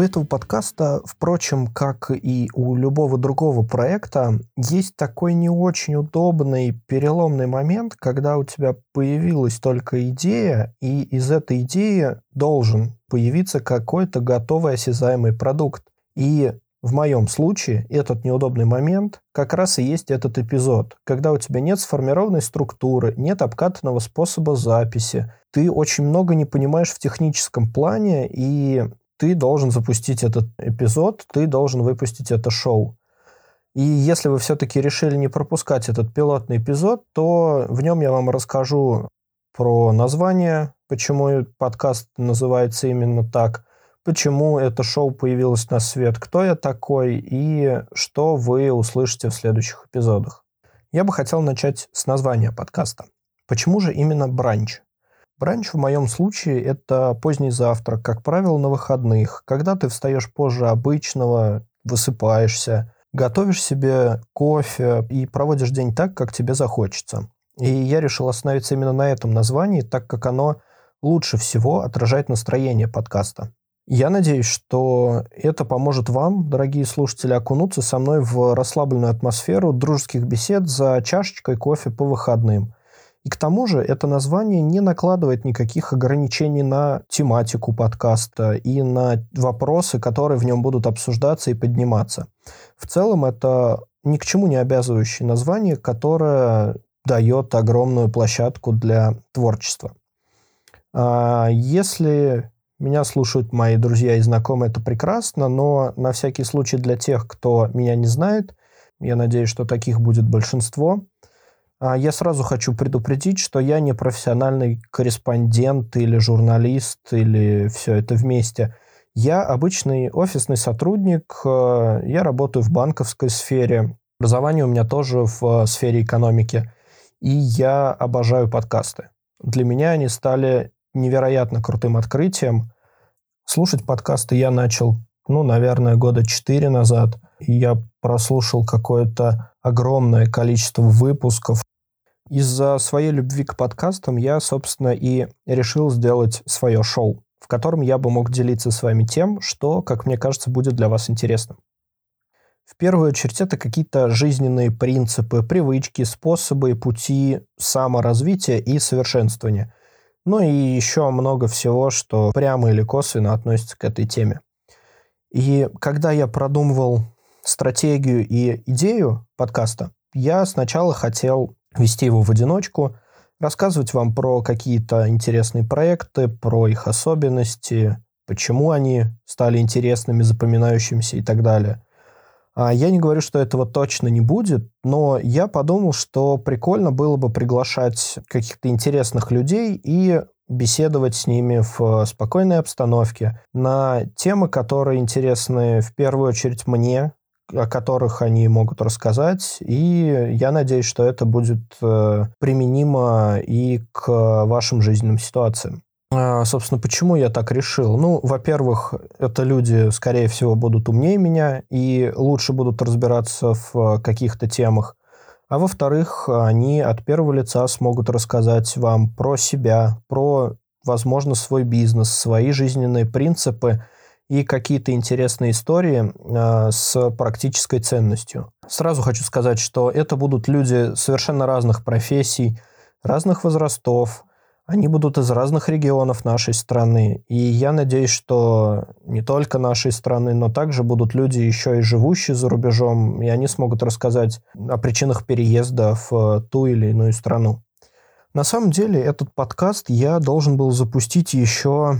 У этого подкаста, впрочем, как и у любого другого проекта, есть такой не очень удобный переломный момент, когда у тебя появилась только идея, и из этой идеи должен появиться какой-то готовый осязаемый продукт. И в моем случае этот неудобный момент как раз и есть этот эпизод, когда у тебя нет сформированной структуры, нет обкатанного способа записи, ты очень много не понимаешь в техническом плане, и ты должен запустить этот эпизод, ты должен выпустить это шоу. И если вы все-таки решили не пропускать этот пилотный эпизод, то в нем я вам расскажу про название, почему подкаст называется именно так, почему это шоу появилось на свет, кто я такой и что вы услышите в следующих эпизодах. Я бы хотел начать с названия подкаста. Почему же именно бранч? Бранч в моем случае – это поздний завтрак, как правило, на выходных, когда ты встаешь позже обычного, высыпаешься, готовишь себе кофе и проводишь день так, как тебе захочется. И я решил остановиться именно на этом названии, так как оно лучше всего отражает настроение подкаста. Я надеюсь, что это поможет вам, дорогие слушатели, окунуться со мной в расслабленную атмосферу дружеских бесед за чашечкой кофе по выходным – и к тому же это название не накладывает никаких ограничений на тематику подкаста и на вопросы, которые в нем будут обсуждаться и подниматься. В целом это ни к чему не обязывающее название, которое дает огромную площадку для творчества. А если меня слушают мои друзья и знакомые, это прекрасно, но на всякий случай для тех, кто меня не знает, я надеюсь, что таких будет большинство, я сразу хочу предупредить, что я не профессиональный корреспондент или журналист, или все это вместе. Я обычный офисный сотрудник, э, я работаю в банковской сфере, образование у меня тоже в э, сфере экономики, и я обожаю подкасты. Для меня они стали невероятно крутым открытием. Слушать подкасты я начал, ну, наверное, года четыре назад. И я прослушал какое-то огромное количество выпусков. Из-за своей любви к подкастам я, собственно, и решил сделать свое шоу, в котором я бы мог делиться с вами тем, что, как мне кажется, будет для вас интересным. В первую очередь это какие-то жизненные принципы, привычки, способы, пути саморазвития и совершенствования. Ну и еще много всего, что прямо или косвенно относится к этой теме. И когда я продумывал стратегию и идею подкаста, я сначала хотел вести его в одиночку, рассказывать вам про какие-то интересные проекты, про их особенности, почему они стали интересными, запоминающимися и так далее. А я не говорю, что этого точно не будет, но я подумал, что прикольно было бы приглашать каких-то интересных людей и беседовать с ними в спокойной обстановке на темы, которые интересны в первую очередь мне, о которых они могут рассказать. И я надеюсь, что это будет э, применимо и к вашим жизненным ситуациям. А, собственно, почему я так решил? Ну, во-первых, это люди, скорее всего, будут умнее меня и лучше будут разбираться в каких-то темах. А во-вторых, они от первого лица смогут рассказать вам про себя, про, возможно, свой бизнес, свои жизненные принципы – и какие-то интересные истории э, с практической ценностью. Сразу хочу сказать, что это будут люди совершенно разных профессий, разных возрастов, они будут из разных регионов нашей страны. И я надеюсь, что не только нашей страны, но также будут люди еще и живущие за рубежом, и они смогут рассказать о причинах переезда в ту или иную страну. На самом деле этот подкаст я должен был запустить еще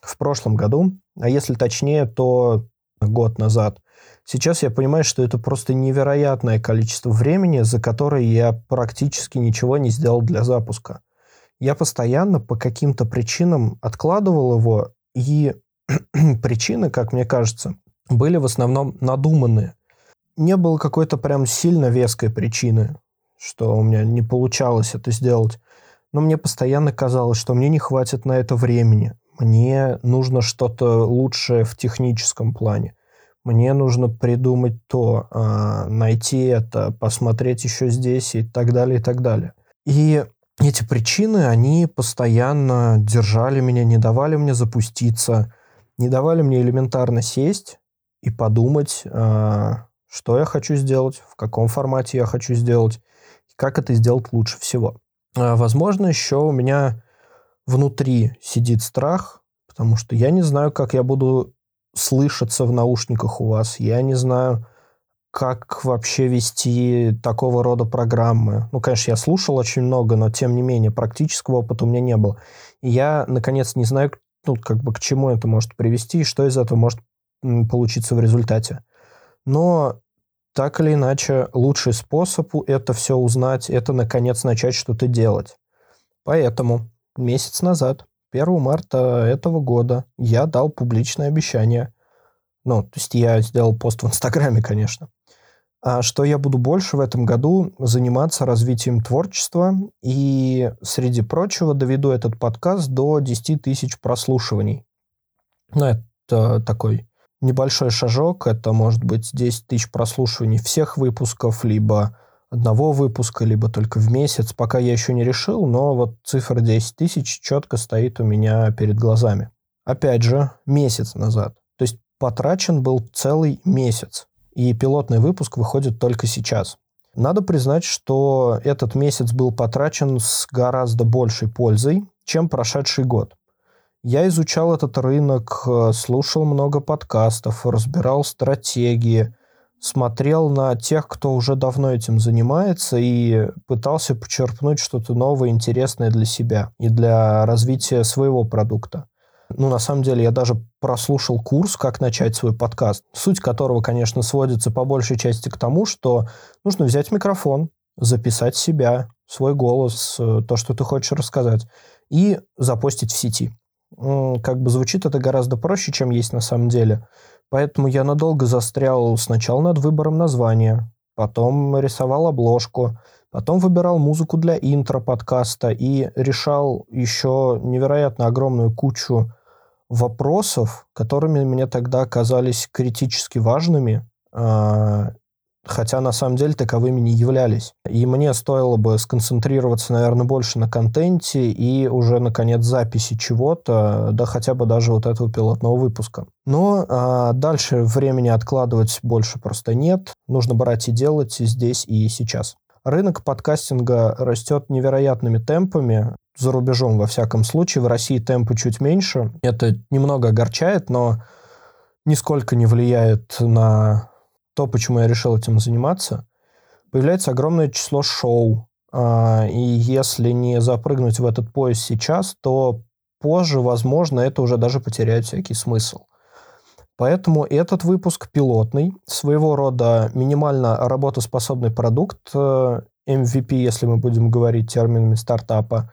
в прошлом году, а если точнее, то год назад. Сейчас я понимаю, что это просто невероятное количество времени, за которое я практически ничего не сделал для запуска. Я постоянно по каким-то причинам откладывал его, и причины, как мне кажется, были в основном надуманные. Не было какой-то прям сильно веской причины, что у меня не получалось это сделать. Но мне постоянно казалось, что мне не хватит на это времени мне нужно что-то лучшее в техническом плане. Мне нужно придумать то, а, найти это, посмотреть еще здесь и так далее, и так далее. И эти причины, они постоянно держали меня, не давали мне запуститься. не давали мне элементарно сесть и подумать, а, что я хочу сделать, в каком формате я хочу сделать, как это сделать лучше всего. А, возможно, еще у меня внутри сидит страх, потому что я не знаю, как я буду слышаться в наушниках у вас, я не знаю, как вообще вести такого рода программы. Ну, конечно, я слушал очень много, но тем не менее практического опыта у меня не было. И я, наконец, не знаю, ну, как бы к чему это может привести и что из этого может получиться в результате. Но так или иначе, лучший способ это все узнать, это, наконец, начать что-то делать. Поэтому месяц назад, 1 марта этого года, я дал публичное обещание. Ну, то есть я сделал пост в Инстаграме, конечно. А что я буду больше в этом году заниматься развитием творчества и, среди прочего, доведу этот подкаст до 10 тысяч прослушиваний. Ну, это такой небольшой шажок, это может быть 10 тысяч прослушиваний всех выпусков, либо одного выпуска, либо только в месяц. Пока я еще не решил, но вот цифра 10 тысяч четко стоит у меня перед глазами. Опять же, месяц назад. То есть потрачен был целый месяц, и пилотный выпуск выходит только сейчас. Надо признать, что этот месяц был потрачен с гораздо большей пользой, чем прошедший год. Я изучал этот рынок, э, слушал много подкастов, разбирал стратегии, смотрел на тех, кто уже давно этим занимается, и пытался почерпнуть что-то новое, интересное для себя и для развития своего продукта. Ну, на самом деле, я даже прослушал курс «Как начать свой подкаст», суть которого, конечно, сводится по большей части к тому, что нужно взять микрофон, записать себя, свой голос, э, то, что ты хочешь рассказать, и запостить в сети как бы звучит это гораздо проще, чем есть на самом деле. Поэтому я надолго застрял сначала над выбором названия, потом рисовал обложку, потом выбирал музыку для интро подкаста и решал еще невероятно огромную кучу вопросов, которыми мне тогда казались критически важными, а, хотя на самом деле таковыми не являлись. И мне стоило бы сконцентрироваться, наверное, больше на контенте и уже, наконец, записи чего-то, да хотя бы даже вот этого пилотного выпуска. Но а, дальше времени откладывать больше просто нет. Нужно брать и делать здесь и сейчас. Рынок подкастинга растет невероятными темпами, за рубежом во всяком случае. В России темпы чуть меньше. Это немного огорчает, но нисколько не влияет на то, почему я решил этим заниматься, появляется огромное число шоу. А, и если не запрыгнуть в этот поезд сейчас, то позже, возможно, это уже даже потеряет всякий смысл. Поэтому этот выпуск пилотный, своего рода минимально работоспособный продукт, MVP, э, если мы будем говорить терминами стартапа,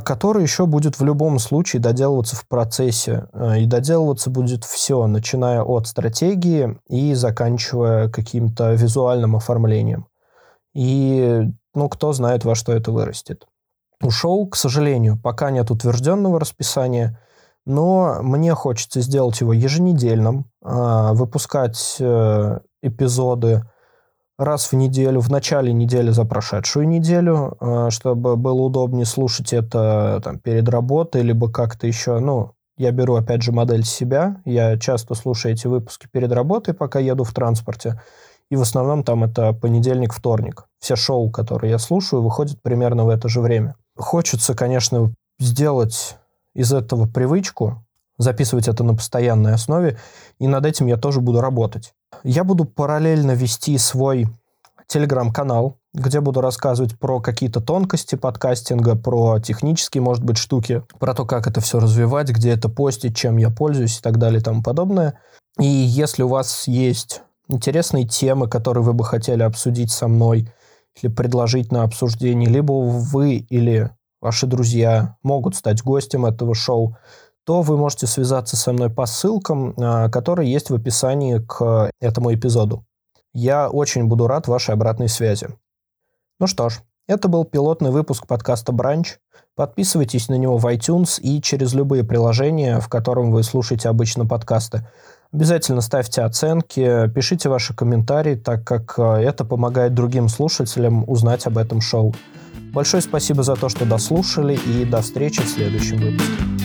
который еще будет в любом случае доделываться в процессе. А, и доделываться будет все, начиная от стратегии и заканчивая каким-то визуальным оформлением. И, ну, кто знает, во что это вырастет. У шоу, к сожалению, пока нет утвержденного расписания, но мне хочется сделать его еженедельным, а, выпускать э, эпизоды раз в неделю, в начале недели за прошедшую неделю, э, чтобы было удобнее слушать это там, перед работой, либо как-то еще, ну, я беру, опять же, модель себя. Я часто слушаю эти выпуски перед работой, пока еду в транспорте. И в основном там это понедельник-вторник. Все шоу, которые я слушаю, выходят примерно в это же время. Хочется, конечно, сделать из этого привычку, записывать это на постоянной основе, и над этим я тоже буду работать. Я буду параллельно вести свой телеграм-канал, где буду рассказывать про какие-то тонкости подкастинга, про технические, может быть, штуки, про то, как это все развивать, где это постить, чем я пользуюсь и так далее и тому подобное. И если у вас есть интересные темы, которые вы бы хотели обсудить со мной или предложить на обсуждение, либо вы или ваши друзья могут стать гостем этого шоу, то вы можете связаться со мной по ссылкам, а, которые есть в описании к этому эпизоду. Я очень буду рад вашей обратной связи. Ну что ж, это был пилотный выпуск подкаста «Бранч». Подписывайтесь на него в iTunes и через любые приложения, в котором вы слушаете обычно подкасты. Обязательно ставьте оценки, пишите ваши комментарии, так как а, это помогает другим слушателям узнать об этом шоу. Большое спасибо за то, что дослушали, и до встречи в следующем выпуске.